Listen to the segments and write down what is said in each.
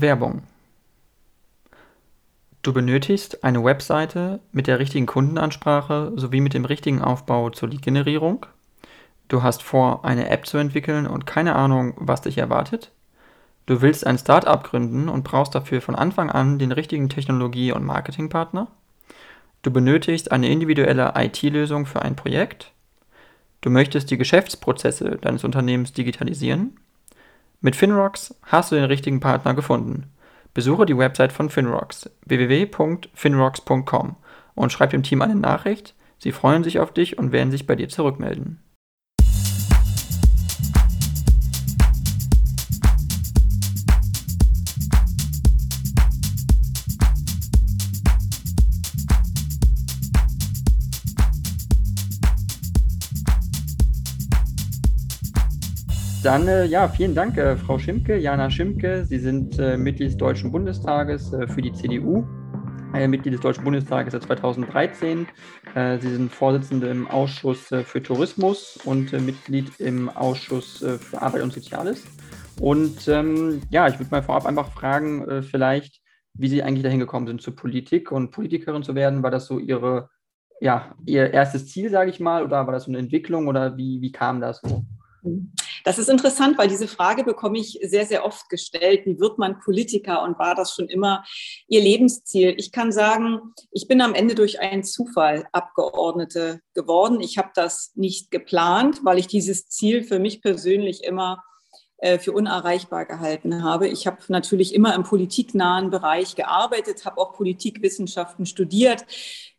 Werbung. Du benötigst eine Webseite mit der richtigen Kundenansprache sowie mit dem richtigen Aufbau zur Lead-Generierung. Du hast vor, eine App zu entwickeln und keine Ahnung, was dich erwartet. Du willst ein Startup gründen und brauchst dafür von Anfang an den richtigen Technologie- und Marketingpartner. Du benötigst eine individuelle IT-Lösung für ein Projekt. Du möchtest die Geschäftsprozesse deines Unternehmens digitalisieren. Mit Finrocks hast du den richtigen Partner gefunden. Besuche die Website von Finrocks www.finrocks.com und schreib dem Team eine Nachricht. Sie freuen sich auf dich und werden sich bei dir zurückmelden. Dann äh, ja, vielen Dank, äh, Frau Schimke, Jana Schimke. Sie sind äh, Mitglied des Deutschen Bundestages äh, für die CDU, äh, Mitglied des Deutschen Bundestages seit 2013. Äh, Sie sind Vorsitzende im Ausschuss für Tourismus und Mitglied im Ausschuss für Arbeit und Soziales. Und ähm, ja, ich würde mal vorab einfach fragen, vielleicht, wie Sie eigentlich dahin gekommen sind, zur Politik und Politikerin zu werden. War das so Ihre, ja, Ihr erstes Ziel, sage ich mal, oder war das so eine Entwicklung oder wie, wie kam das so? Mhm. Das ist interessant, weil diese Frage bekomme ich sehr, sehr oft gestellt. Wie wird man Politiker und war das schon immer Ihr Lebensziel? Ich kann sagen, ich bin am Ende durch einen Zufall Abgeordnete geworden. Ich habe das nicht geplant, weil ich dieses Ziel für mich persönlich immer für unerreichbar gehalten habe. Ich habe natürlich immer im politiknahen Bereich gearbeitet, habe auch Politikwissenschaften studiert,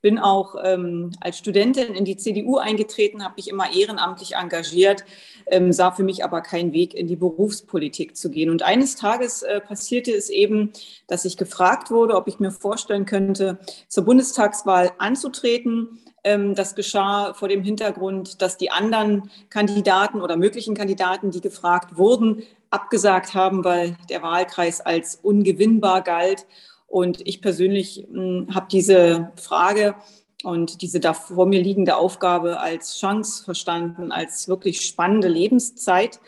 bin auch ähm, als Studentin in die CDU eingetreten, habe mich immer ehrenamtlich engagiert, ähm, sah für mich aber keinen Weg in die Berufspolitik zu gehen. Und eines Tages äh, passierte es eben, dass ich gefragt wurde, ob ich mir vorstellen könnte, zur Bundestagswahl anzutreten. Ähm, das geschah vor dem Hintergrund, dass die anderen Kandidaten oder möglichen Kandidaten, die gefragt wurden, abgesagt haben, weil der Wahlkreis als ungewinnbar galt. Und ich persönlich hm, habe diese Frage und diese da vor mir liegende Aufgabe als Chance verstanden, als wirklich spannende Lebenszeit,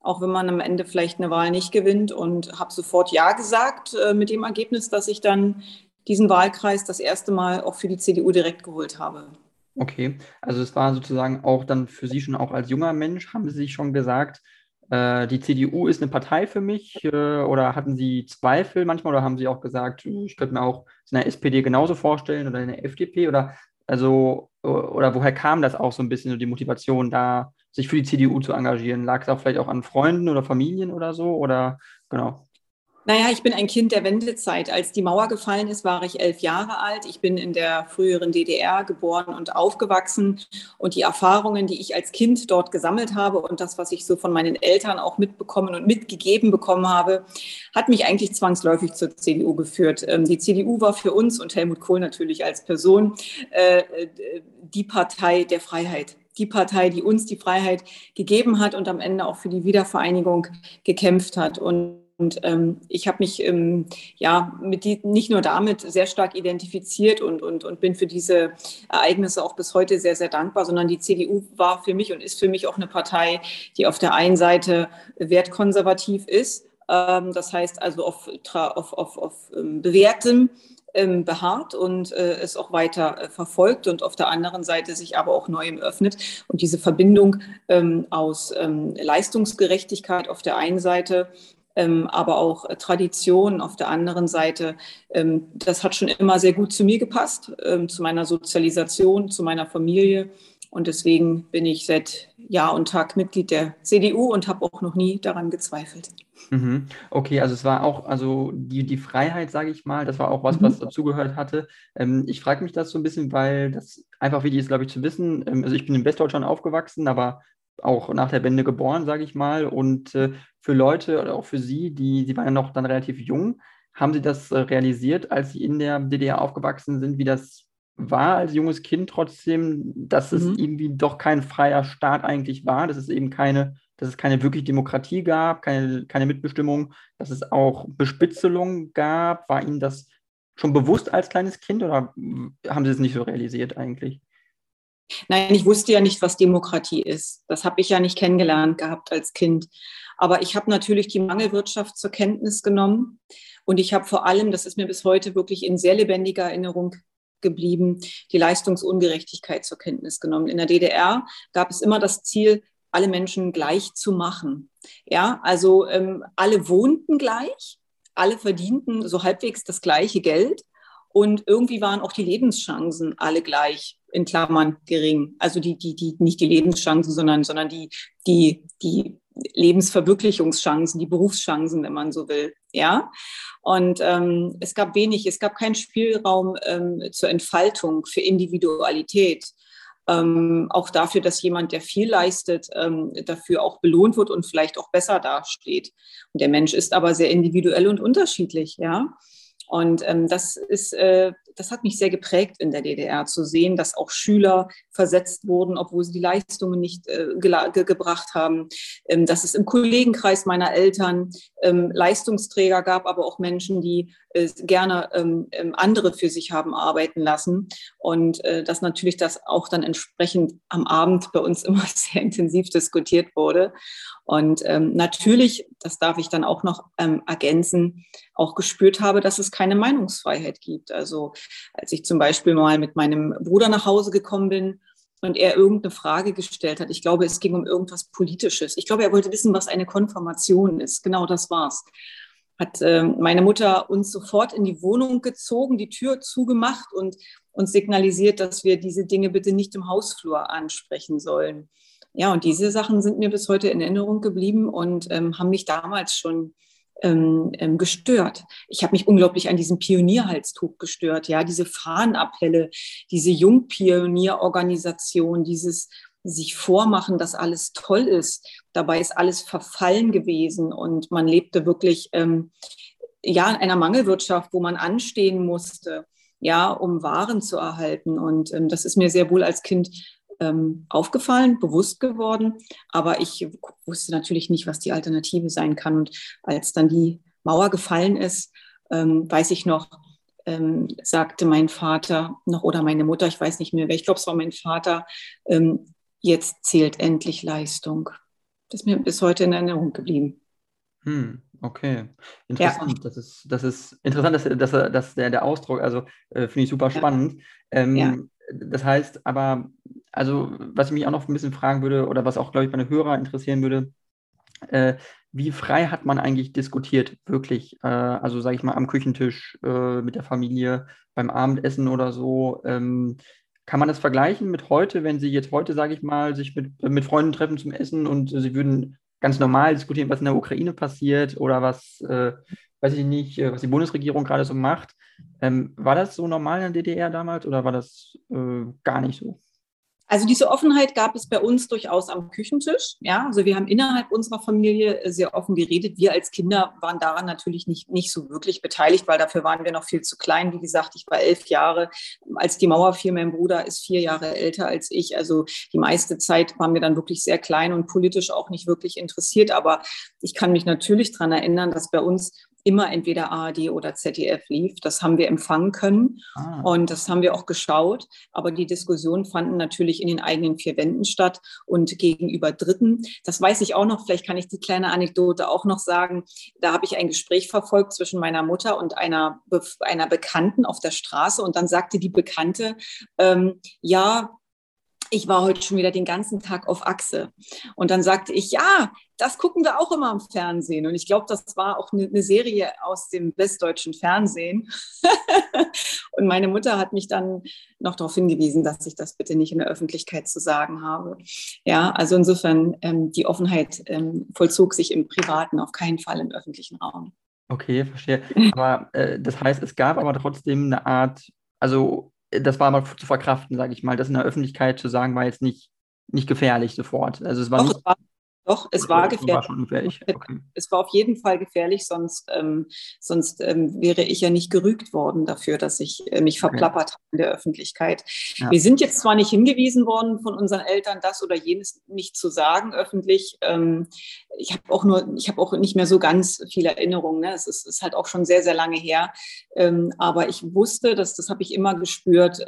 auch wenn man am Ende vielleicht eine Wahl nicht gewinnt. Und habe sofort Ja gesagt äh, mit dem Ergebnis, dass ich dann diesen Wahlkreis das erste Mal auch für die CDU direkt geholt habe. Okay, also es war sozusagen auch dann für Sie schon auch als junger Mensch, haben Sie sich schon gesagt, äh, die CDU ist eine Partei für mich äh, oder hatten Sie Zweifel manchmal oder haben Sie auch gesagt, ich könnte mir auch eine SPD genauso vorstellen oder eine FDP oder also oder woher kam das auch so ein bisschen so die Motivation da, sich für die CDU zu engagieren? Lag es auch vielleicht auch an Freunden oder Familien oder so oder genau? Naja, ich bin ein Kind der Wendezeit. Als die Mauer gefallen ist, war ich elf Jahre alt. Ich bin in der früheren DDR geboren und aufgewachsen. Und die Erfahrungen, die ich als Kind dort gesammelt habe und das, was ich so von meinen Eltern auch mitbekommen und mitgegeben bekommen habe, hat mich eigentlich zwangsläufig zur CDU geführt. Ähm, die CDU war für uns und Helmut Kohl natürlich als Person äh, die Partei der Freiheit die Partei, die uns die Freiheit gegeben hat und am Ende auch für die Wiedervereinigung gekämpft hat. Und und ähm, ich habe mich ähm, ja mit die, nicht nur damit sehr stark identifiziert und, und, und bin für diese Ereignisse auch bis heute sehr, sehr dankbar, sondern die CDU war für mich und ist für mich auch eine Partei, die auf der einen Seite wertkonservativ ist. Ähm, das heißt also auf, auf, auf, auf ähm, bewährtem ähm, beharrt und äh, es auch weiter äh, verfolgt und auf der anderen Seite sich aber auch neuem öffnet. Und diese Verbindung ähm, aus ähm, Leistungsgerechtigkeit auf der einen Seite aber auch äh, Tradition auf der anderen Seite. Ähm, das hat schon immer sehr gut zu mir gepasst, ähm, zu meiner Sozialisation, zu meiner Familie. Und deswegen bin ich seit Jahr und Tag Mitglied der CDU und habe auch noch nie daran gezweifelt. Mhm. Okay, also es war auch, also die, die Freiheit, sage ich mal, das war auch was, mhm. was dazugehört hatte. Ähm, ich frage mich das so ein bisschen, weil das einfach wichtig ist, glaube ich, zu wissen. Ähm, also ich bin in Westdeutschland aufgewachsen, aber auch nach der Wende geboren, sage ich mal. Und äh, für Leute oder auch für Sie, die, Sie waren ja noch dann relativ jung, haben Sie das äh, realisiert, als Sie in der DDR aufgewachsen sind, wie das war als junges Kind trotzdem, dass es mhm. irgendwie doch kein freier Staat eigentlich war, dass es eben keine, dass es keine wirkliche Demokratie gab, keine, keine Mitbestimmung, dass es auch Bespitzelung gab. War Ihnen das schon bewusst als kleines Kind oder haben Sie es nicht so realisiert eigentlich? Nein, ich wusste ja nicht, was Demokratie ist. Das habe ich ja nicht kennengelernt gehabt als Kind. Aber ich habe natürlich die Mangelwirtschaft zur Kenntnis genommen. Und ich habe vor allem, das ist mir bis heute wirklich in sehr lebendiger Erinnerung geblieben, die Leistungsungerechtigkeit zur Kenntnis genommen. In der DDR gab es immer das Ziel, alle Menschen gleich zu machen. Ja, also ähm, alle wohnten gleich, alle verdienten so halbwegs das gleiche Geld und irgendwie waren auch die Lebenschancen alle gleich in Klammern gering. Also die, die, die, nicht die Lebenschancen, sondern, sondern die, die, die Lebensverwirklichungschancen, die Berufschancen, wenn man so will. Ja. Und ähm, es gab wenig, es gab keinen Spielraum ähm, zur Entfaltung, für Individualität. Ähm, auch dafür, dass jemand, der viel leistet, ähm, dafür auch belohnt wird und vielleicht auch besser dasteht. Und der Mensch ist aber sehr individuell und unterschiedlich, ja. Und ähm, das ist, äh, das hat mich sehr geprägt in der DDR zu sehen, dass auch Schüler versetzt wurden, obwohl sie die Leistungen nicht äh, ge gebracht haben, ähm, dass es im Kollegenkreis meiner Eltern ähm, Leistungsträger gab, aber auch Menschen, die äh, gerne ähm, ähm andere für sich haben arbeiten lassen und äh, dass natürlich das auch dann entsprechend am Abend bei uns immer sehr intensiv diskutiert wurde. Und ähm, natürlich, das darf ich dann auch noch ähm, ergänzen, auch gespürt habe, dass es keine Meinungsfreiheit gibt. Also als ich zum Beispiel mal mit meinem Bruder nach Hause gekommen bin und er irgendeine Frage gestellt hat, ich glaube, es ging um irgendwas Politisches. Ich glaube, er wollte wissen, was eine Konfirmation ist. Genau das war's. Hat äh, meine Mutter uns sofort in die Wohnung gezogen, die Tür zugemacht und uns signalisiert, dass wir diese Dinge bitte nicht im Hausflur ansprechen sollen. Ja, und diese Sachen sind mir bis heute in Erinnerung geblieben und ähm, haben mich damals schon ähm, ähm, gestört. Ich habe mich unglaublich an diesem Pionierhalstuch gestört, ja, diese Fahnenappelle, diese Jungpionierorganisation, dieses sich vormachen, dass alles toll ist. Dabei ist alles verfallen gewesen und man lebte wirklich ähm, ja in einer Mangelwirtschaft, wo man anstehen musste, ja, um Waren zu erhalten. Und ähm, das ist mir sehr wohl als Kind ähm, aufgefallen, bewusst geworden. Aber ich wusste natürlich nicht, was die Alternative sein kann. Und als dann die Mauer gefallen ist, ähm, weiß ich noch, ähm, sagte mein Vater noch oder meine Mutter, ich weiß nicht mehr wer, ich glaube, es war mein Vater, ähm, jetzt zählt endlich Leistung. Das ist mir bis heute in Erinnerung geblieben. Hm, okay, interessant. Ja. Das, ist, das ist interessant, dass, dass, dass der, der Ausdruck, also äh, finde ich super spannend. Ähm, ja. Das heißt aber, also was ich mich auch noch ein bisschen fragen würde oder was auch, glaube ich, meine Hörer interessieren würde, äh, wie frei hat man eigentlich diskutiert, wirklich? Äh, also sage ich mal am Küchentisch äh, mit der Familie, beim Abendessen oder so. Ähm, kann man das vergleichen mit heute, wenn Sie jetzt heute, sage ich mal, sich mit, mit Freunden treffen zum Essen und Sie würden ganz normal diskutieren, was in der Ukraine passiert oder was, äh, weiß ich nicht, äh, was die Bundesregierung gerade so macht. Ähm, war das so normal in der DDR damals oder war das äh, gar nicht so? Also diese Offenheit gab es bei uns durchaus am Küchentisch. Ja, also wir haben innerhalb unserer Familie äh, sehr offen geredet. Wir als Kinder waren daran natürlich nicht, nicht so wirklich beteiligt, weil dafür waren wir noch viel zu klein. Wie gesagt, ich war elf Jahre, als die Mauer fiel. Mein Bruder ist vier Jahre älter als ich. Also die meiste Zeit waren wir dann wirklich sehr klein und politisch auch nicht wirklich interessiert. Aber ich kann mich natürlich daran erinnern, dass bei uns immer entweder ARD oder ZDF lief. Das haben wir empfangen können ah. und das haben wir auch geschaut. Aber die Diskussionen fanden natürlich in den eigenen vier Wänden statt und gegenüber Dritten. Das weiß ich auch noch. Vielleicht kann ich die kleine Anekdote auch noch sagen. Da habe ich ein Gespräch verfolgt zwischen meiner Mutter und einer, einer Bekannten auf der Straße und dann sagte die Bekannte, ähm, ja, ich war heute schon wieder den ganzen Tag auf Achse. Und dann sagte ich, ja, das gucken wir auch immer im Fernsehen. Und ich glaube, das war auch eine, eine Serie aus dem westdeutschen Fernsehen. und meine Mutter hat mich dann noch darauf hingewiesen, dass ich das bitte nicht in der Öffentlichkeit zu sagen habe. Ja, also insofern, ähm, die Offenheit ähm, vollzog sich im Privaten, auf keinen Fall im öffentlichen Raum. Okay, verstehe. Aber äh, das heißt, es gab aber trotzdem eine Art, also das war mal zu verkraften, sage ich mal. Das in der Öffentlichkeit zu sagen, war jetzt nicht, nicht gefährlich sofort. Also es war Doch, nicht. Es war, doch, es war gefährlich. War gefährlich. Okay. Es war auf jeden Fall gefährlich, sonst, ähm, sonst ähm, wäre ich ja nicht gerügt worden dafür, dass ich äh, mich verplappert okay. habe in der Öffentlichkeit. Ja. Wir sind jetzt zwar nicht hingewiesen worden von unseren Eltern, das oder jenes nicht zu sagen öffentlich. Ähm, ich habe auch nur, ich habe auch nicht mehr so ganz viele Erinnerungen. Ne? Es ist, ist, halt auch schon sehr, sehr lange her. Ähm, aber ich wusste, dass das habe ich immer gespürt.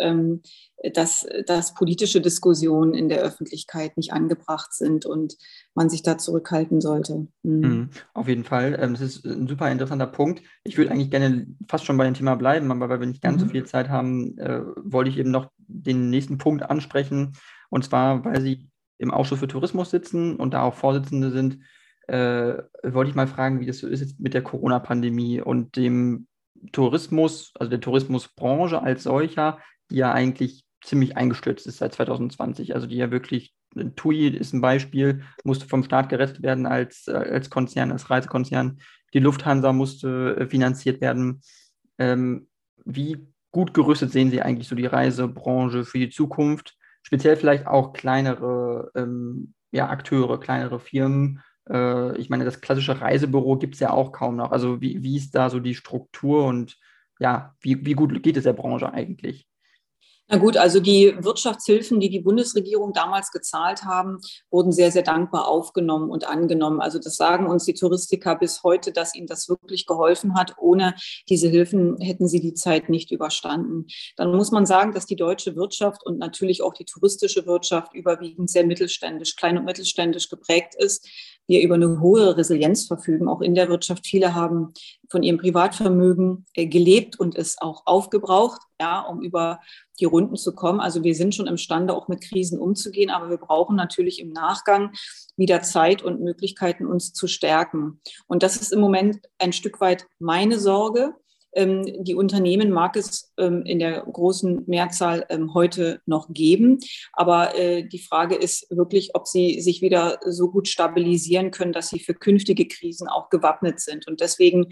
Ähm, dass, dass politische Diskussionen in der Öffentlichkeit nicht angebracht sind und man sich da zurückhalten sollte. Mhm. Auf jeden Fall. Ähm, das ist ein super interessanter Punkt. Ich würde eigentlich gerne fast schon bei dem Thema bleiben, aber weil wir nicht ganz mhm. so viel Zeit haben, äh, wollte ich eben noch den nächsten Punkt ansprechen. Und zwar, weil Sie im Ausschuss für Tourismus sitzen und da auch Vorsitzende sind, äh, wollte ich mal fragen, wie das so ist jetzt mit der Corona-Pandemie und dem Tourismus, also der Tourismusbranche als solcher, die ja eigentlich ziemlich eingestürzt ist seit 2020. Also die ja wirklich, TUI ist ein Beispiel, musste vom Staat gerettet werden als, als Konzern, als Reisekonzern. Die Lufthansa musste äh, finanziert werden. Ähm, wie gut gerüstet sehen Sie eigentlich so die Reisebranche für die Zukunft? Speziell vielleicht auch kleinere ähm, ja, Akteure, kleinere Firmen. Äh, ich meine, das klassische Reisebüro gibt es ja auch kaum noch. Also wie, wie ist da so die Struktur und ja, wie, wie gut geht es der Branche eigentlich? Na gut, also die Wirtschaftshilfen, die die Bundesregierung damals gezahlt haben, wurden sehr, sehr dankbar aufgenommen und angenommen. Also das sagen uns die Touristiker bis heute, dass ihnen das wirklich geholfen hat. Ohne diese Hilfen hätten sie die Zeit nicht überstanden. Dann muss man sagen, dass die deutsche Wirtschaft und natürlich auch die touristische Wirtschaft überwiegend sehr mittelständisch, klein und mittelständisch geprägt ist wir über eine hohe Resilienz verfügen, auch in der Wirtschaft. Viele haben von ihrem Privatvermögen äh, gelebt und es auch aufgebraucht, ja, um über die Runden zu kommen. Also wir sind schon imstande, auch mit Krisen umzugehen, aber wir brauchen natürlich im Nachgang wieder Zeit und Möglichkeiten, uns zu stärken. Und das ist im Moment ein Stück weit meine Sorge, ähm, die Unternehmen mag es ähm, in der großen Mehrzahl ähm, heute noch geben. Aber äh, die Frage ist wirklich, ob sie sich wieder so gut stabilisieren können, dass sie für künftige Krisen auch gewappnet sind. Und deswegen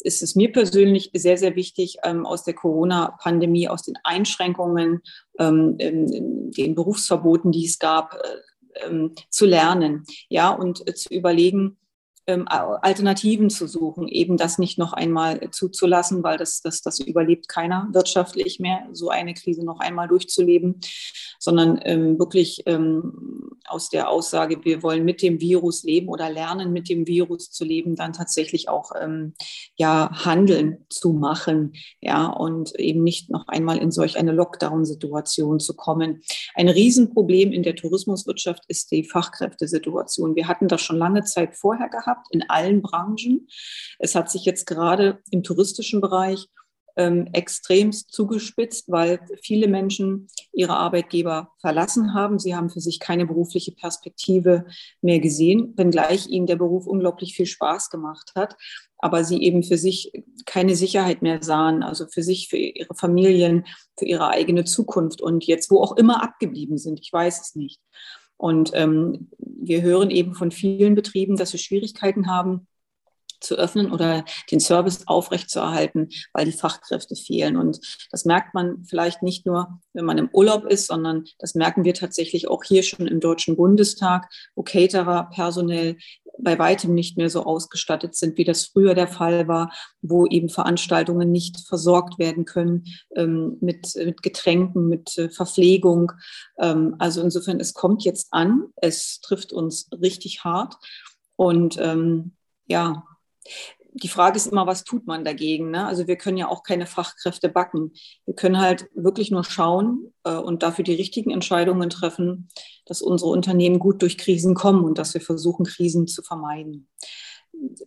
ist es mir persönlich sehr, sehr wichtig, aus der Corona-Pandemie, aus den Einschränkungen, den Berufsverboten, die es gab, äh, zu lernen, ja, und äh, zu überlegen, ähm, Alternativen zu suchen, eben das nicht noch einmal zuzulassen, weil das, das, das überlebt keiner wirtschaftlich mehr, so eine Krise noch einmal durchzuleben, sondern ähm, wirklich ähm, aus der Aussage, wir wollen mit dem Virus leben oder lernen, mit dem Virus zu leben, dann tatsächlich auch ähm, ja, Handeln zu machen, ja, und eben nicht noch einmal in solch eine Lockdown-Situation zu kommen. Ein Riesenproblem in der Tourismuswirtschaft ist die Fachkräftesituation. Wir hatten das schon lange Zeit vorher gehabt gehabt in allen Branchen. Es hat sich jetzt gerade im touristischen Bereich ähm, extremst zugespitzt, weil viele Menschen ihre Arbeitgeber verlassen haben. Sie haben für sich keine berufliche Perspektive mehr gesehen, wenngleich ihnen der Beruf unglaublich viel Spaß gemacht hat, aber sie eben für sich keine Sicherheit mehr sahen, also für sich, für ihre Familien, für ihre eigene Zukunft und jetzt wo auch immer abgeblieben sind. Ich weiß es nicht. Und ähm, wir hören eben von vielen Betrieben, dass sie Schwierigkeiten haben, zu öffnen oder den Service aufrechtzuerhalten, weil die Fachkräfte fehlen. Und das merkt man vielleicht nicht nur, wenn man im Urlaub ist, sondern das merken wir tatsächlich auch hier schon im Deutschen Bundestag, wo Caterer personell bei weitem nicht mehr so ausgestattet sind, wie das früher der Fall war, wo eben Veranstaltungen nicht versorgt werden können ähm, mit, mit Getränken, mit äh, Verpflegung. Ähm, also insofern, es kommt jetzt an, es trifft uns richtig hart. Und ähm, ja, die Frage ist immer, was tut man dagegen? Ne? Also wir können ja auch keine Fachkräfte backen. Wir können halt wirklich nur schauen äh, und dafür die richtigen Entscheidungen treffen, dass unsere Unternehmen gut durch Krisen kommen und dass wir versuchen, Krisen zu vermeiden.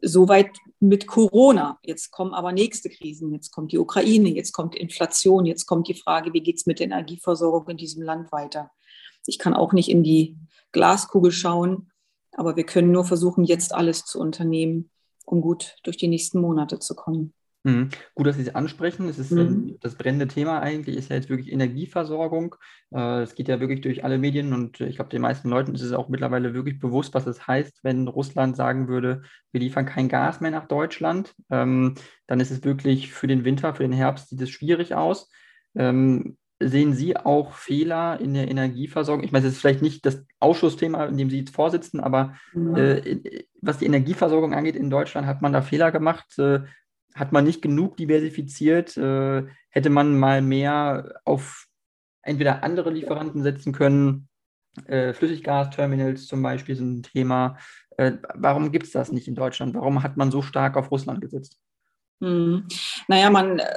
Soweit mit Corona. Jetzt kommen aber nächste Krisen. Jetzt kommt die Ukraine, jetzt kommt Inflation, jetzt kommt die Frage, wie geht es mit der Energieversorgung in diesem Land weiter? Ich kann auch nicht in die Glaskugel schauen, aber wir können nur versuchen, jetzt alles zu unternehmen, um gut durch die nächsten Monate zu kommen. Mhm. Gut, dass Sie es ansprechen. Es ist mhm. das brennende Thema eigentlich, ist ja jetzt wirklich Energieversorgung. Äh, es geht ja wirklich durch alle Medien und ich glaube, den meisten Leuten ist es auch mittlerweile wirklich bewusst, was es heißt, wenn Russland sagen würde, wir liefern kein Gas mehr nach Deutschland. Ähm, dann ist es wirklich für den Winter, für den Herbst sieht es schwierig aus. Ähm, sehen Sie auch Fehler in der Energieversorgung? Ich meine, es ist vielleicht nicht das Ausschussthema, in dem Sie jetzt vorsitzen, aber äh, was die Energieversorgung angeht in Deutschland, hat man da Fehler gemacht? Äh, hat man nicht genug diversifiziert? Äh, hätte man mal mehr auf entweder andere Lieferanten setzen können? Äh, Flüssiggasterminals zum Beispiel sind ein Thema. Äh, warum gibt es das nicht in Deutschland? Warum hat man so stark auf Russland gesetzt? Mhm. Naja, man äh,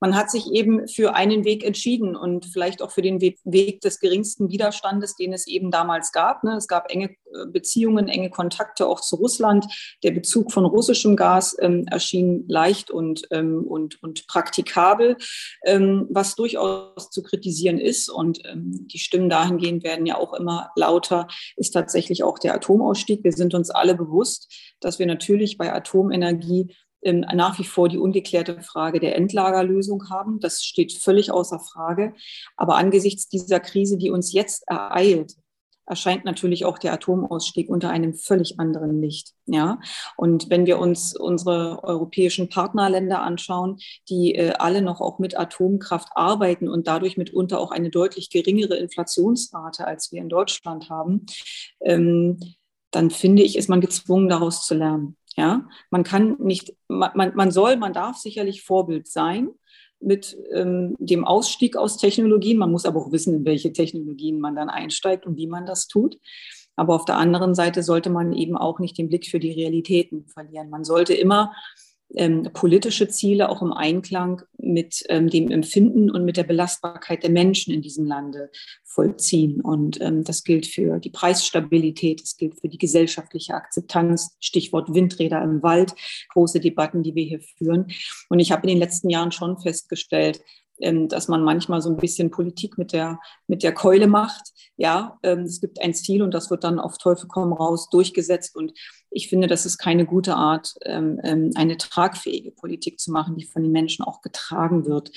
man hat sich eben für einen Weg entschieden und vielleicht auch für den Weg des geringsten Widerstandes, den es eben damals gab. Ne? Es gab enge äh, Beziehungen, enge Kontakte auch zu Russland. Der Bezug von russischem Gas ähm, erschien leicht und, ähm, und, und praktikabel, ähm, was durchaus zu kritisieren ist. Und die Stimmen dahingehend werden ja auch immer lauter, ist tatsächlich auch der Atomausstieg. Wir sind uns alle bewusst, dass wir natürlich bei Atomenergie nach wie vor die ungeklärte Frage der Endlagerlösung haben. Das steht völlig außer Frage. Aber angesichts dieser Krise, die uns jetzt ereilt, erscheint natürlich auch der Atomausstieg unter einem völlig anderen Licht. Ja, und wenn wir uns unsere europäischen Partnerländer anschauen, die äh, alle noch auch mit Atomkraft arbeiten und dadurch mitunter auch eine deutlich geringere Inflationsrate als wir in Deutschland haben, ähm, dann finde ich, ist man gezwungen, daraus zu lernen. Ja, man kann nicht, man, man soll, man darf sicherlich Vorbild sein mit ähm, dem Ausstieg aus Technologien. Man muss aber auch wissen, in welche Technologien man dann einsteigt und wie man das tut. Aber auf der anderen Seite sollte man eben auch nicht den Blick für die Realitäten verlieren. Man sollte immer ähm, politische Ziele auch im Einklang mit ähm, dem Empfinden und mit der Belastbarkeit der Menschen in diesem Lande vollziehen. Und ähm, das gilt für die Preisstabilität, das gilt für die gesellschaftliche Akzeptanz, Stichwort Windräder im Wald, große Debatten, die wir hier führen. Und ich habe in den letzten Jahren schon festgestellt, dass man manchmal so ein bisschen Politik mit der, mit der Keule macht. Ja, ähm, es gibt ein Ziel und das wird dann auf Teufel komm raus durchgesetzt. Und ich finde, das ist keine gute Art, ähm, eine tragfähige Politik zu machen, die von den Menschen auch getragen wird.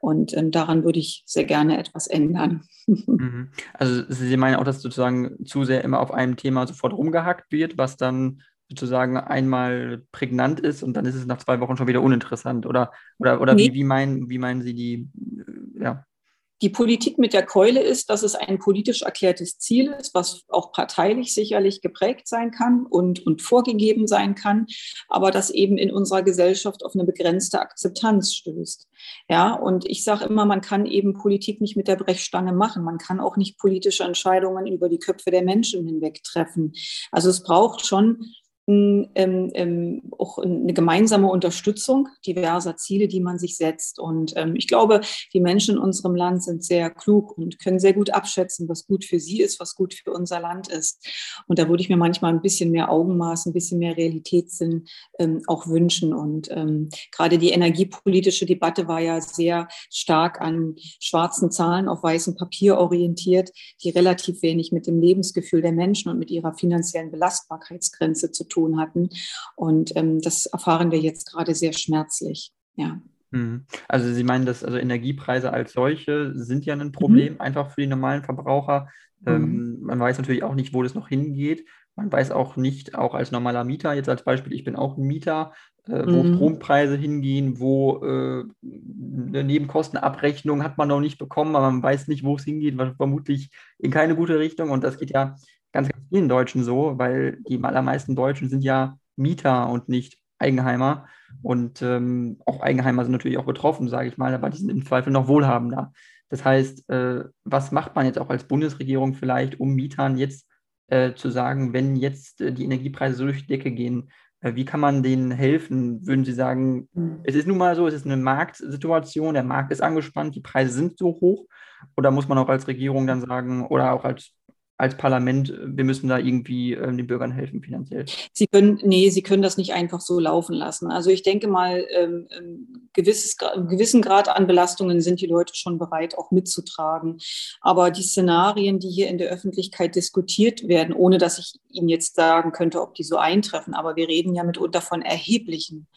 Und daran würde ich sehr gerne etwas ändern. Mhm. Also Sie meinen auch, dass sozusagen zu sehr immer auf einem Thema sofort rumgehackt wird, was dann sozusagen einmal prägnant ist und dann ist es nach zwei Wochen schon wieder uninteressant? Oder, oder, oder nee. wie, wie, meinen, wie meinen Sie die, äh, ja? Die Politik mit der Keule ist, dass es ein politisch erklärtes Ziel ist, was auch parteilich sicherlich geprägt sein kann und, und vorgegeben sein kann, aber das eben in unserer Gesellschaft auf eine begrenzte Akzeptanz stößt. Ja, und ich sage immer, man kann eben Politik nicht mit der Brechstange machen. Man kann auch nicht politische Entscheidungen über die Köpfe der Menschen hinweg treffen. Also es braucht schon ähm, ähm, auch eine gemeinsame Unterstützung diverser Ziele, die man sich setzt. Und ähm, ich glaube, die Menschen in unserem Land sind sehr klug und können sehr gut abschätzen, was gut für sie ist, was gut für unser Land ist. Und da würde ich mir manchmal ein bisschen mehr Augenmaß, ein bisschen mehr Realitätssinn ähm, auch wünschen. Und ähm, gerade die energiepolitische Debatte war ja sehr stark an schwarzen Zahlen auf weißem Papier orientiert, die relativ wenig mit dem Lebensgefühl der Menschen und mit ihrer finanziellen Belastbarkeitsgrenze zu tun tun hatten. Und ähm, das erfahren wir jetzt gerade sehr schmerzlich. Ja. Mhm. Also Sie meinen, dass also Energiepreise als solche sind ja ein Problem, mhm. einfach für die normalen Verbraucher. Ähm, mhm. man weiß natürlich auch nicht, wo das noch hingeht. Man weiß auch nicht, auch als normaler Mieter, jetzt als Beispiel, ich bin auch ein Mieter, äh, wo mhm. Strompreise hingehen, wo äh, eine Nebenkostenabrechnung hat man noch nicht bekommen, aber man weiß nicht, wo es hingeht, vermutlich in keine gute Richtung. Und das geht ja ganz, ganz vielen Deutschen so, weil die allermeisten Deutschen sind ja Mieter und nicht Eigenheimer. Und ähm, auch Eigenheimer sind natürlich auch betroffen, sage ich mal, aber die sind im Zweifel noch wohlhabender. Das heißt, äh, was macht man jetzt auch als Bundesregierung vielleicht, um Mietern jetzt äh, zu sagen, wenn jetzt äh, die Energiepreise so durch die Decke gehen, äh, wie kann man denen helfen? Würden Sie sagen, mhm. es ist nun mal so, es ist eine Marktsituation, der Markt ist angespannt, die Preise sind so hoch? Oder muss man auch als Regierung dann sagen, oder auch als als Parlament, äh, wir müssen da irgendwie ähm, den Bürgern helfen finanziell. Sie können, nee, Sie können das nicht einfach so laufen lassen. Also ich denke mal, ähm, ähm gewisses, einen gewissen Grad an Belastungen sind die Leute schon bereit, auch mitzutragen. Aber die Szenarien, die hier in der Öffentlichkeit diskutiert werden, ohne dass ich Ihnen jetzt sagen könnte, ob die so eintreffen, aber wir reden ja mitunter von erheblichen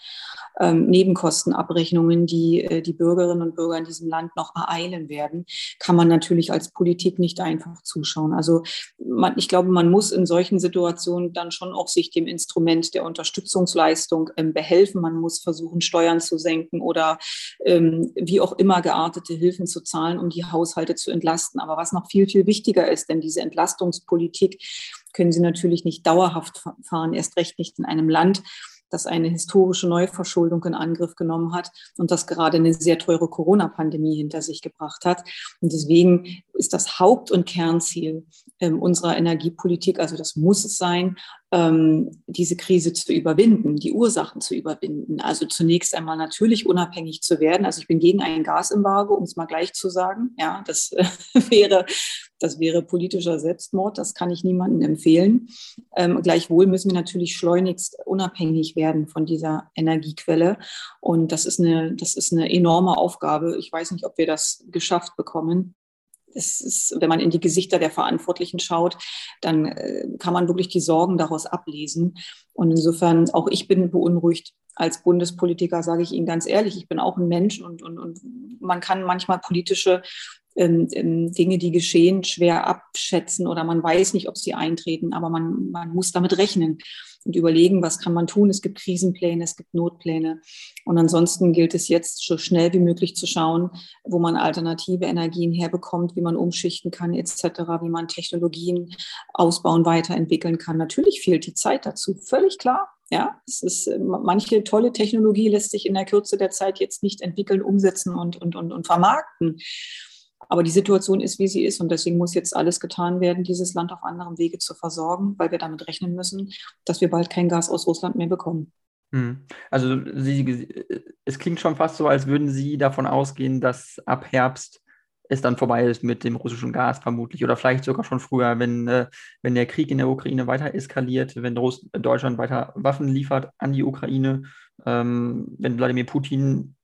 ähm, Nebenkostenabrechnungen, die äh, die Bürgerinnen und Bürger in diesem Land noch ereilen werden, kann man natürlich als Politik nicht einfach zuschauen. Also man, ich glaube, man muss in solchen Situationen dann schon auch sich dem Instrument der Unterstützungsleistung ähm, behelfen. Man muss versuchen, Steuern zu senken oder ähm, wie auch immer geartete Hilfen zu zahlen, um die Haushalte zu entlasten. Aber was noch viel, viel wichtiger ist, denn diese Entlastungspolitik können Sie natürlich nicht dauerhaft fahren, erst recht nicht in einem Land, das eine historische Neuverschuldung in Angriff genommen hat und das gerade eine sehr teure Corona-Pandemie hinter sich gebracht hat. Und deswegen ist das Haupt- und Kernziel ähm, unserer Energiepolitik, also das muss es sein, ähm, diese Krise zu überwinden, die Ursachen zu überwinden. Also zunächst einmal natürlich unabhängig zu werden. Also ich bin gegen ein Gasembargo, um es mal gleich zu sagen. Ja, das äh, wäre, das wäre politischer Selbstmord. Das kann ich niemandem empfehlen. Ähm, gleichwohl müssen wir natürlich schleunigst unabhängig werden von dieser Energiequelle. Und das ist eine, das ist eine enorme Aufgabe. Ich weiß nicht, ob wir das geschafft bekommen es ist, wenn man in die Gesichter der Verantwortlichen schaut, dann äh, kann man wirklich die Sorgen daraus ablesen. Und insofern, auch ich bin beunruhigt als Bundespolitiker, sage ich Ihnen ganz ehrlich, ich bin auch ein Mensch und, und, und man kann manchmal politische ähm, ähm, Dinge, die geschehen, schwer abschätzen oder man weiß nicht, ob sie eintreten, aber man, man muss damit rechnen und überlegen, was kann man tun. Es gibt Krisenpläne, es gibt Notpläne. Und ansonsten gilt es jetzt so schnell wie möglich zu schauen, wo man alternative Energien herbekommt, wie man umschichten kann, etc., wie man Technologien ausbauen, weiterentwickeln kann. Natürlich fehlt die Zeit dazu, völlig klar. Ja, es ist, manche tolle Technologie lässt sich in der Kürze der Zeit jetzt nicht entwickeln, umsetzen und, und, und, und vermarkten. Aber die Situation ist, wie sie ist. Und deswegen muss jetzt alles getan werden, dieses Land auf anderem Wege zu versorgen, weil wir damit rechnen müssen, dass wir bald kein Gas aus Russland mehr bekommen. Hm. Also Sie, es klingt schon fast so, als würden Sie davon ausgehen, dass ab Herbst es dann vorbei ist mit dem russischen Gas vermutlich oder vielleicht sogar schon früher, wenn, äh, wenn der Krieg in der Ukraine weiter eskaliert, wenn Russ Deutschland weiter Waffen liefert an die Ukraine, ähm, wenn Wladimir Putin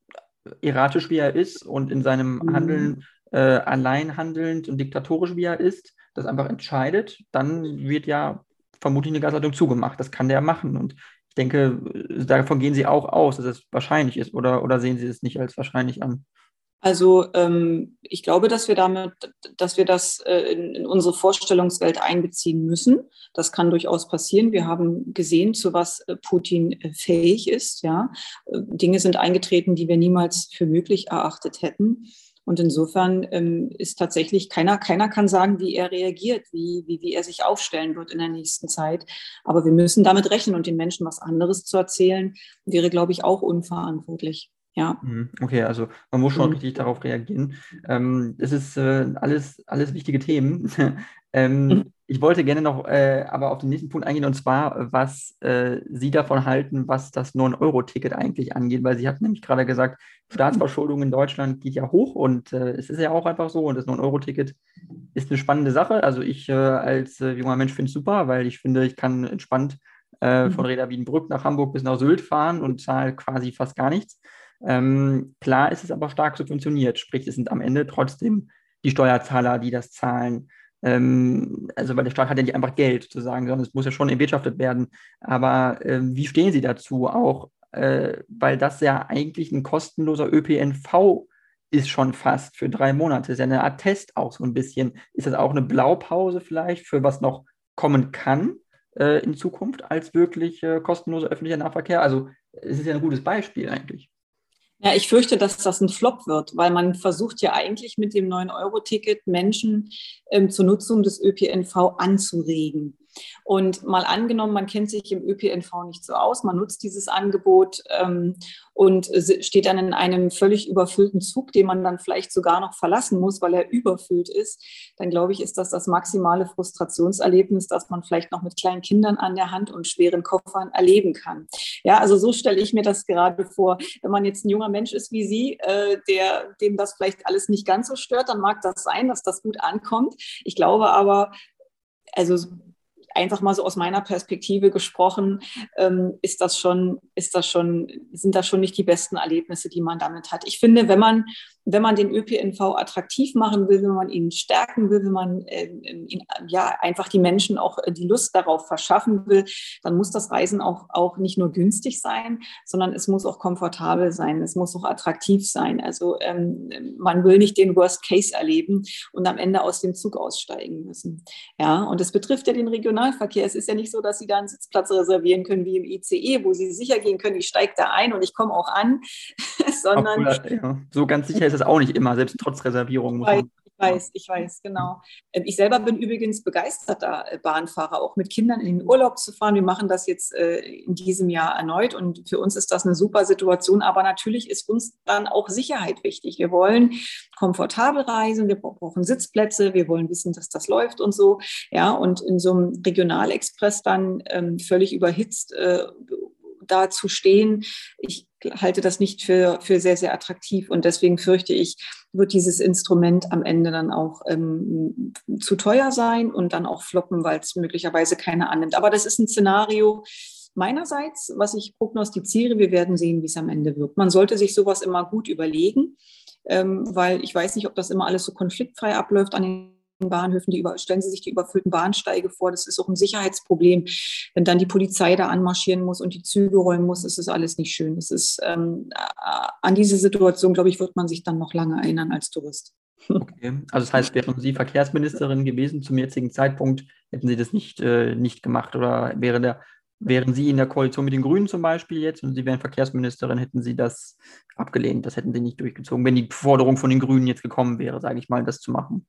erratisch wie er ist und in seinem mhm. Handeln äh, allein handelnd und diktatorisch wie er ist, das einfach entscheidet, dann wird ja vermutlich eine Gasleitung zugemacht. Das kann der machen. Und ich denke, davon gehen Sie auch aus, dass es wahrscheinlich ist, oder, oder sehen Sie es nicht als wahrscheinlich an? Also ähm, ich glaube, dass wir damit, dass wir das äh, in, in, unsere Vorstellungswelt einbeziehen müssen. Das kann durchaus passieren. Wir haben gesehen, zu was äh, Putin äh, fähig ist. Ja, äh, Dinge sind eingetreten, die wir niemals für möglich erachtet hätten. Und insofern ähm, ist tatsächlich keiner, keiner kann sagen, wie er reagiert, wie, wie, wie er sich aufstellen wird in der nächsten Zeit. Aber wir müssen damit rechnen und den Menschen was anderes zu erzählen, wäre, glaube ich, auch unverantwortlich. Ja. Mhm. Okay, also man muss schon mhm. richtig darauf reagieren. Ähm, es ist äh, alles, alles wichtige Themen. ähm, mhm. Ich wollte gerne noch äh, aber auf den nächsten Punkt eingehen, und zwar, was äh, Sie davon halten, was das 9-Euro-Ticket eigentlich angeht, weil Sie hatten nämlich gerade gesagt, Staatsverschuldung in Deutschland geht ja hoch und äh, es ist ja auch einfach so und das 9-Euro-Ticket ist eine spannende Sache. Also ich äh, als äh, junger Mensch finde es super, weil ich finde, ich kann entspannt äh, von mhm. Reda Wiedenbrück nach Hamburg bis nach Sylt fahren und zahle quasi fast gar nichts. Ähm, klar ist es aber stark subventioniert, sprich, es sind am Ende trotzdem die Steuerzahler, die das zahlen. Ähm, also weil der Staat hat ja nicht einfach Geld zu sagen, sondern es muss ja schon erwirtschaftet werden. Aber äh, wie stehen Sie dazu auch? Äh, weil das ja eigentlich ein kostenloser ÖPNV ist schon fast für drei Monate. Ist ja eine Art Test auch so ein bisschen. Ist das auch eine Blaupause vielleicht für was noch kommen kann äh, in Zukunft als wirklich äh, kostenloser öffentlicher Nahverkehr? Also es ist ja ein gutes Beispiel eigentlich. Ja, ich fürchte, dass das ein Flop wird, weil man versucht ja eigentlich mit dem 9-Euro-Ticket Menschen ähm, zur Nutzung des ÖPNV anzuregen. Und mal angenommen, man kennt sich im ÖPNV nicht so aus, man nutzt dieses Angebot ähm, und steht dann in einem völlig überfüllten Zug, den man dann vielleicht sogar noch verlassen muss, weil er überfüllt ist, dann glaube ich, ist das das maximale Frustrationserlebnis, das man vielleicht noch mit kleinen Kindern an der Hand und schweren Koffern erleben kann. Ja, also so stelle ich mir das gerade vor. Wenn man jetzt ein junger Mensch ist wie Sie, äh, der, dem das vielleicht alles nicht ganz so stört, dann mag das sein, dass das gut ankommt. Ich glaube aber, also einfach mal so aus meiner Perspektive gesprochen, ähm, ist das schon, ist das schon, sind das schon nicht die besten Erlebnisse, die man damit hat. Ich finde, wenn man wenn man den ÖPNV attraktiv machen will, wenn man ihn stärken will, wenn man äh, ihn, ja einfach die Menschen auch äh, die Lust darauf verschaffen will, dann muss das Reisen auch, auch nicht nur günstig sein, sondern es muss auch komfortabel sein, es muss auch attraktiv sein. Also ähm, man will nicht den Worst Case erleben und am Ende aus dem Zug aussteigen müssen. Ja, und es betrifft ja den Regionalverkehr. Es ist ja nicht so, dass Sie da einen Sitzplatz reservieren können wie im ICE, wo Sie sicher gehen können, ich steige da ein und ich komme auch an, sondern Obwohl, ja, so ganz sicher ist es auch nicht immer, selbst trotz Reservierung. Muss man ich weiß, ich weiß, genau. Ähm, ich selber bin übrigens begeisterter äh, Bahnfahrer, auch mit Kindern in den Urlaub zu fahren. Wir machen das jetzt äh, in diesem Jahr erneut und für uns ist das eine super Situation. Aber natürlich ist uns dann auch Sicherheit wichtig. Wir wollen komfortabel reisen, wir brauchen Sitzplätze, wir wollen wissen, dass das läuft und so. Ja, und in so einem Regionalexpress dann ähm, völlig überhitzt äh, da zu stehen. Ich halte das nicht für, für sehr, sehr attraktiv und deswegen fürchte ich, wird dieses Instrument am Ende dann auch ähm, zu teuer sein und dann auch floppen, weil es möglicherweise keiner annimmt. Aber das ist ein Szenario, meinerseits, was ich prognostiziere. Wir werden sehen, wie es am Ende wird. Man sollte sich sowas immer gut überlegen, ähm, weil ich weiß nicht, ob das immer alles so konfliktfrei abläuft an den Bahnhöfen, die über, stellen Sie sich die überfüllten Bahnsteige vor, das ist auch ein Sicherheitsproblem. Wenn dann die Polizei da anmarschieren muss und die Züge rollen muss, ist es alles nicht schön. Es ist, ähm, an diese Situation, glaube ich, wird man sich dann noch lange erinnern als Tourist. Okay, also das heißt, wären Sie Verkehrsministerin gewesen zum jetzigen Zeitpunkt, hätten Sie das nicht, äh, nicht gemacht oder wäre der, wären Sie in der Koalition mit den Grünen zum Beispiel jetzt und Sie wären Verkehrsministerin, hätten Sie das abgelehnt, das hätten Sie nicht durchgezogen, wenn die Forderung von den Grünen jetzt gekommen wäre, sage ich mal, das zu machen.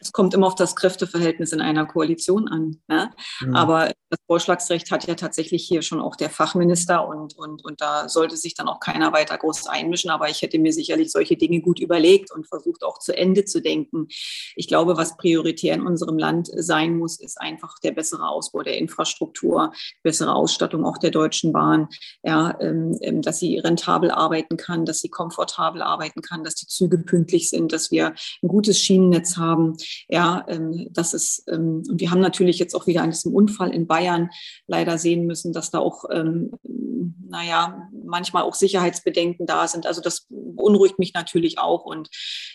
Es kommt immer auf das Kräfteverhältnis in einer Koalition an. Ne? Mhm. Aber das Vorschlagsrecht hat ja tatsächlich hier schon auch der Fachminister und, und, und da sollte sich dann auch keiner weiter groß einmischen. Aber ich hätte mir sicherlich solche Dinge gut überlegt und versucht auch zu Ende zu denken. Ich glaube, was prioritär in unserem Land sein muss, ist einfach der bessere Ausbau der Infrastruktur, bessere Ausstattung auch der Deutschen Bahn, ja, ähm, ähm, dass sie rentabel arbeiten kann, dass sie komfortabel arbeiten kann, dass die Züge pünktlich sind, dass wir ein gutes Schienennetz haben. Ja, ähm, das ist, ähm, und wir haben natürlich jetzt auch wieder an diesem Unfall in Bayern leider sehen müssen, dass da auch, ähm, naja, manchmal auch Sicherheitsbedenken da sind. Also das beunruhigt mich natürlich auch. Und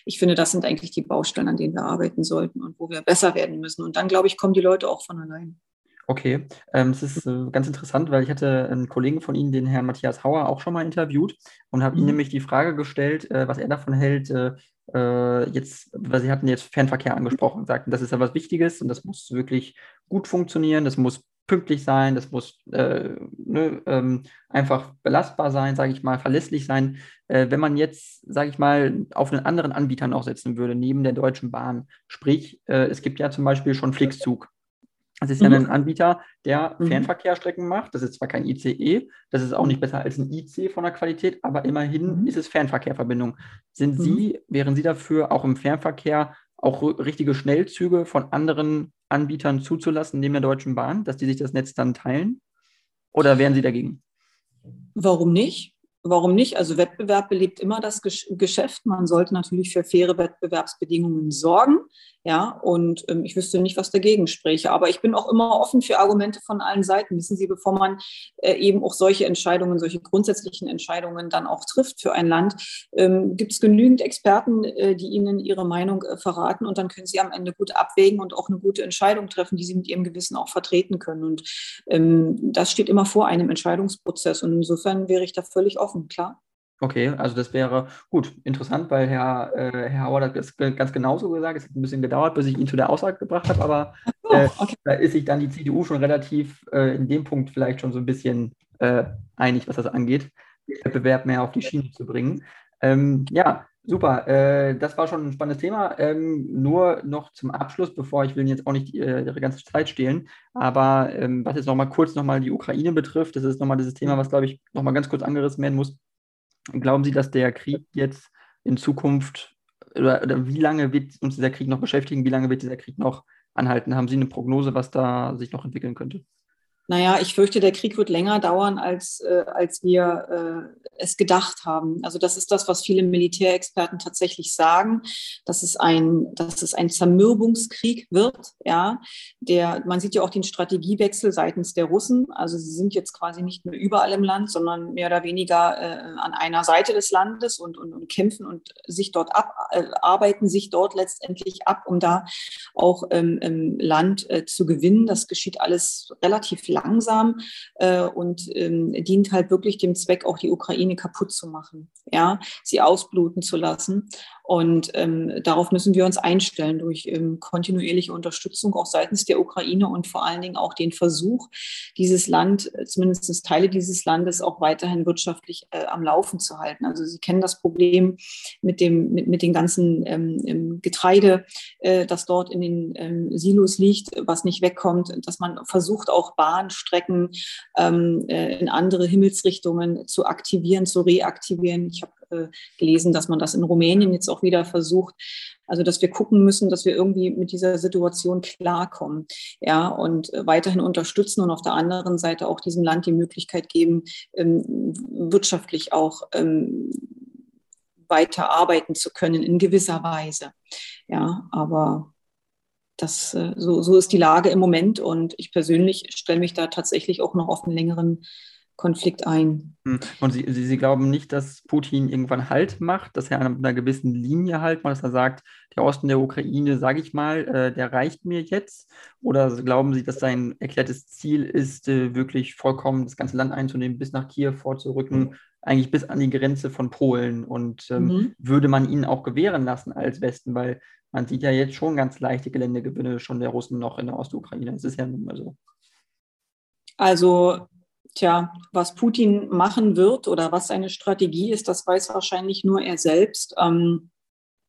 ich finde, das sind eigentlich die Baustellen, an denen wir arbeiten sollten und wo wir besser werden müssen. Und dann, glaube ich, kommen die Leute auch von allein. Okay, ähm, das ist äh, ganz interessant, weil ich hatte einen Kollegen von Ihnen, den Herrn Matthias Hauer, auch schon mal interviewt und habe mhm. ihm nämlich die Frage gestellt, äh, was er davon hält, äh, jetzt, weil Sie hatten jetzt Fernverkehr angesprochen, sagten, das ist ja was Wichtiges und das muss wirklich gut funktionieren, das muss pünktlich sein, das muss äh, ne, ähm, einfach belastbar sein, sage ich mal, verlässlich sein. Äh, wenn man jetzt, sage ich mal, auf einen anderen Anbieter noch setzen würde, neben der Deutschen Bahn, sprich, äh, es gibt ja zum Beispiel schon Flixzug. Das ist ja mhm. ein Anbieter, der mhm. Fernverkehrsstrecken macht. Das ist zwar kein ICE, das ist auch nicht besser als ein IC von der Qualität, aber immerhin mhm. ist es Fernverkehrverbindung. Sind mhm. Sie, wären Sie dafür auch im Fernverkehr auch richtige Schnellzüge von anderen Anbietern zuzulassen, neben der Deutschen Bahn, dass die sich das Netz dann teilen? Oder wären Sie dagegen? Warum nicht? Warum nicht? Also Wettbewerb belebt immer das Geschäft. Man sollte natürlich für faire Wettbewerbsbedingungen sorgen. Ja, und ähm, ich wüsste nicht, was dagegen spräche. Aber ich bin auch immer offen für Argumente von allen Seiten. Wissen Sie, bevor man äh, eben auch solche Entscheidungen, solche grundsätzlichen Entscheidungen dann auch trifft für ein Land, ähm, gibt es genügend Experten, äh, die Ihnen ihre Meinung äh, verraten. Und dann können Sie am Ende gut abwägen und auch eine gute Entscheidung treffen, die Sie mit Ihrem Gewissen auch vertreten können. Und ähm, das steht immer vor einem Entscheidungsprozess. Und insofern wäre ich da völlig offen, klar. Okay, also das wäre gut, interessant, weil Herr, äh, Herr Hauer hat das ganz genauso gesagt. Es hat ein bisschen gedauert, bis ich ihn zu der Aussage gebracht habe, aber äh, okay. da ist sich dann die CDU schon relativ äh, in dem Punkt vielleicht schon so ein bisschen äh, einig, was das angeht, den Wettbewerb mehr auf die Schiene zu bringen. Ähm, ja, super. Äh, das war schon ein spannendes Thema. Ähm, nur noch zum Abschluss, bevor ich will jetzt auch nicht äh, Ihre ganze Zeit stehlen, aber ähm, was jetzt nochmal kurz nochmal die Ukraine betrifft, das ist nochmal dieses Thema, was, glaube ich, nochmal ganz kurz angerissen werden muss Glauben Sie, dass der Krieg jetzt in Zukunft oder, oder, wie lange wird uns dieser Krieg noch beschäftigen? Wie lange wird dieser Krieg noch anhalten? Haben Sie eine Prognose, was da sich noch entwickeln könnte? Naja, ich fürchte, der Krieg wird länger dauern, als, äh, als wir äh, es gedacht haben. Also das ist das, was viele Militärexperten tatsächlich sagen, dass es ein, dass es ein Zermürbungskrieg wird. Ja, der, man sieht ja auch den Strategiewechsel seitens der Russen. Also sie sind jetzt quasi nicht mehr überall im Land, sondern mehr oder weniger äh, an einer Seite des Landes und, und, und kämpfen und sich dort ab, äh, arbeiten sich dort letztendlich ab, um da auch ähm, im Land äh, zu gewinnen. Das geschieht alles relativ langsam äh, und ähm, dient halt wirklich dem Zweck, auch die Ukraine kaputt zu machen, ja, sie ausbluten zu lassen. Und ähm, darauf müssen wir uns einstellen durch ähm, kontinuierliche Unterstützung auch seitens der Ukraine und vor allen Dingen auch den Versuch, dieses Land, äh, zumindest Teile dieses Landes, auch weiterhin wirtschaftlich äh, am Laufen zu halten. Also Sie kennen das Problem mit dem mit, mit den ganzen ähm, Getreide, äh, das dort in den ähm, Silos liegt, was nicht wegkommt, dass man versucht auch Bahnstrecken ähm, äh, in andere Himmelsrichtungen zu aktivieren, zu reaktivieren. Ich habe äh, gelesen, dass man das in Rumänien jetzt auch wieder versucht. Also, dass wir gucken müssen, dass wir irgendwie mit dieser Situation klarkommen, ja, und äh, weiterhin unterstützen und auf der anderen Seite auch diesem Land die Möglichkeit geben, ähm, wirtschaftlich auch ähm, weiter arbeiten zu können in gewisser Weise. Ja, aber das, äh, so, so ist die Lage im Moment und ich persönlich stelle mich da tatsächlich auch noch auf einen längeren Konflikt ein. Hm. Und Sie, Sie, Sie, glauben nicht, dass Putin irgendwann Halt macht, dass er an einer gewissen Linie halt macht, dass er sagt, der Osten der Ukraine, sage ich mal, äh, der reicht mir jetzt? Oder glauben Sie, dass sein erklärtes Ziel ist, äh, wirklich vollkommen das ganze Land einzunehmen, bis nach Kiew vorzurücken, mhm. eigentlich bis an die Grenze von Polen? Und ähm, mhm. würde man ihn auch gewähren lassen als Westen? Weil man sieht ja jetzt schon ganz leichte Geländegewinne schon der Russen noch in der Ostukraine. Das ist ja nun mal so. Also Tja, was Putin machen wird oder was seine Strategie ist, das weiß wahrscheinlich nur er selbst. Ähm,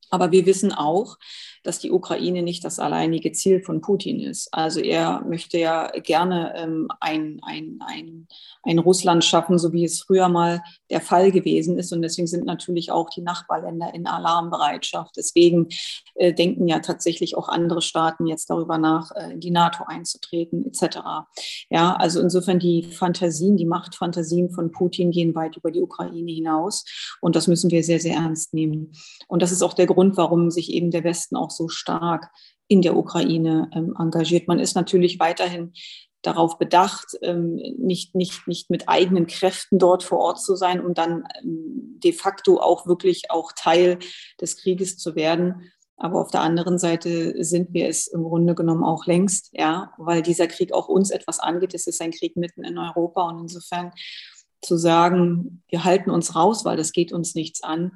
aber wir wissen auch, dass die Ukraine nicht das alleinige Ziel von Putin ist. Also er möchte ja gerne ähm, ein, ein, ein, ein Russland schaffen, so wie es früher mal der Fall gewesen ist. Und deswegen sind natürlich auch die Nachbarländer in Alarmbereitschaft. Deswegen äh, denken ja tatsächlich auch andere Staaten jetzt darüber nach, äh, in die NATO einzutreten, etc. Ja, also insofern die Fantasien, die Machtfantasien von Putin gehen weit über die Ukraine hinaus. Und das müssen wir sehr, sehr ernst nehmen. Und das ist auch der Grund, warum sich eben der Westen auch so stark in der Ukraine ähm, engagiert. Man ist natürlich weiterhin darauf bedacht, ähm, nicht, nicht, nicht mit eigenen Kräften dort vor Ort zu sein, um dann ähm, de facto auch wirklich auch Teil des Krieges zu werden. Aber auf der anderen Seite sind wir es im Grunde genommen auch längst, ja, weil dieser Krieg auch uns etwas angeht. Es ist ein Krieg mitten in Europa und insofern zu sagen, wir halten uns raus, weil das geht uns nichts an,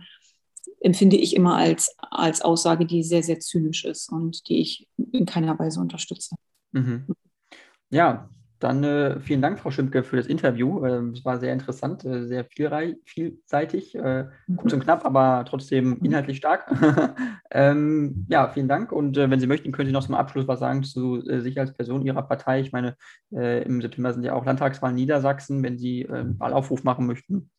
empfinde ich immer als, als Aussage, die sehr, sehr zynisch ist und die ich in keiner Weise unterstütze. Mhm. Ja, dann äh, vielen Dank, Frau Schimpke, für das Interview. Ähm, es war sehr interessant, äh, sehr vielseitig, äh, kurz und knapp, aber trotzdem mhm. inhaltlich stark. ähm, ja, vielen Dank. Und äh, wenn Sie möchten, können Sie noch zum Abschluss was sagen zu äh, sich als Person Ihrer Partei. Ich meine, äh, im September sind ja auch Landtagswahlen in Niedersachsen. Wenn Sie einen Wahlaufruf machen möchten,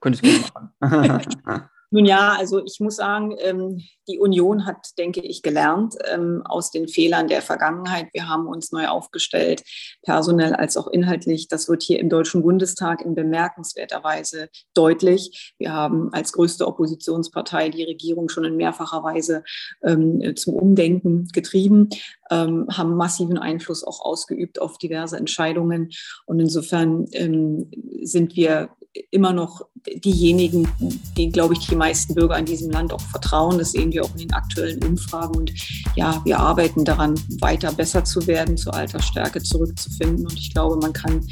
können Sie es gerne machen. Nun ja, also ich muss sagen, ähm, die Union hat, denke ich, gelernt ähm, aus den Fehlern der Vergangenheit. Wir haben uns neu aufgestellt, personell als auch inhaltlich. Das wird hier im Deutschen Bundestag in bemerkenswerter Weise deutlich. Wir haben als größte Oppositionspartei die Regierung schon in mehrfacher Weise ähm, zum Umdenken getrieben, haben massiven Einfluss auch ausgeübt auf diverse Entscheidungen. Und insofern sind wir immer noch diejenigen, die, glaube ich, die meisten Bürger in diesem Land auch vertrauen. Das sehen wir auch in den aktuellen Umfragen. Und ja, wir arbeiten daran, weiter besser zu werden, zur alter Stärke zurückzufinden. Und ich glaube, man kann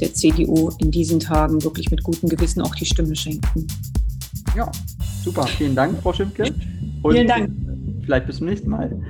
der CDU in diesen Tagen wirklich mit gutem Gewissen auch die Stimme schenken. Ja, super. Vielen Dank, Frau Schimpke. Und Vielen Dank. Vielleicht bis zum nächsten Mal.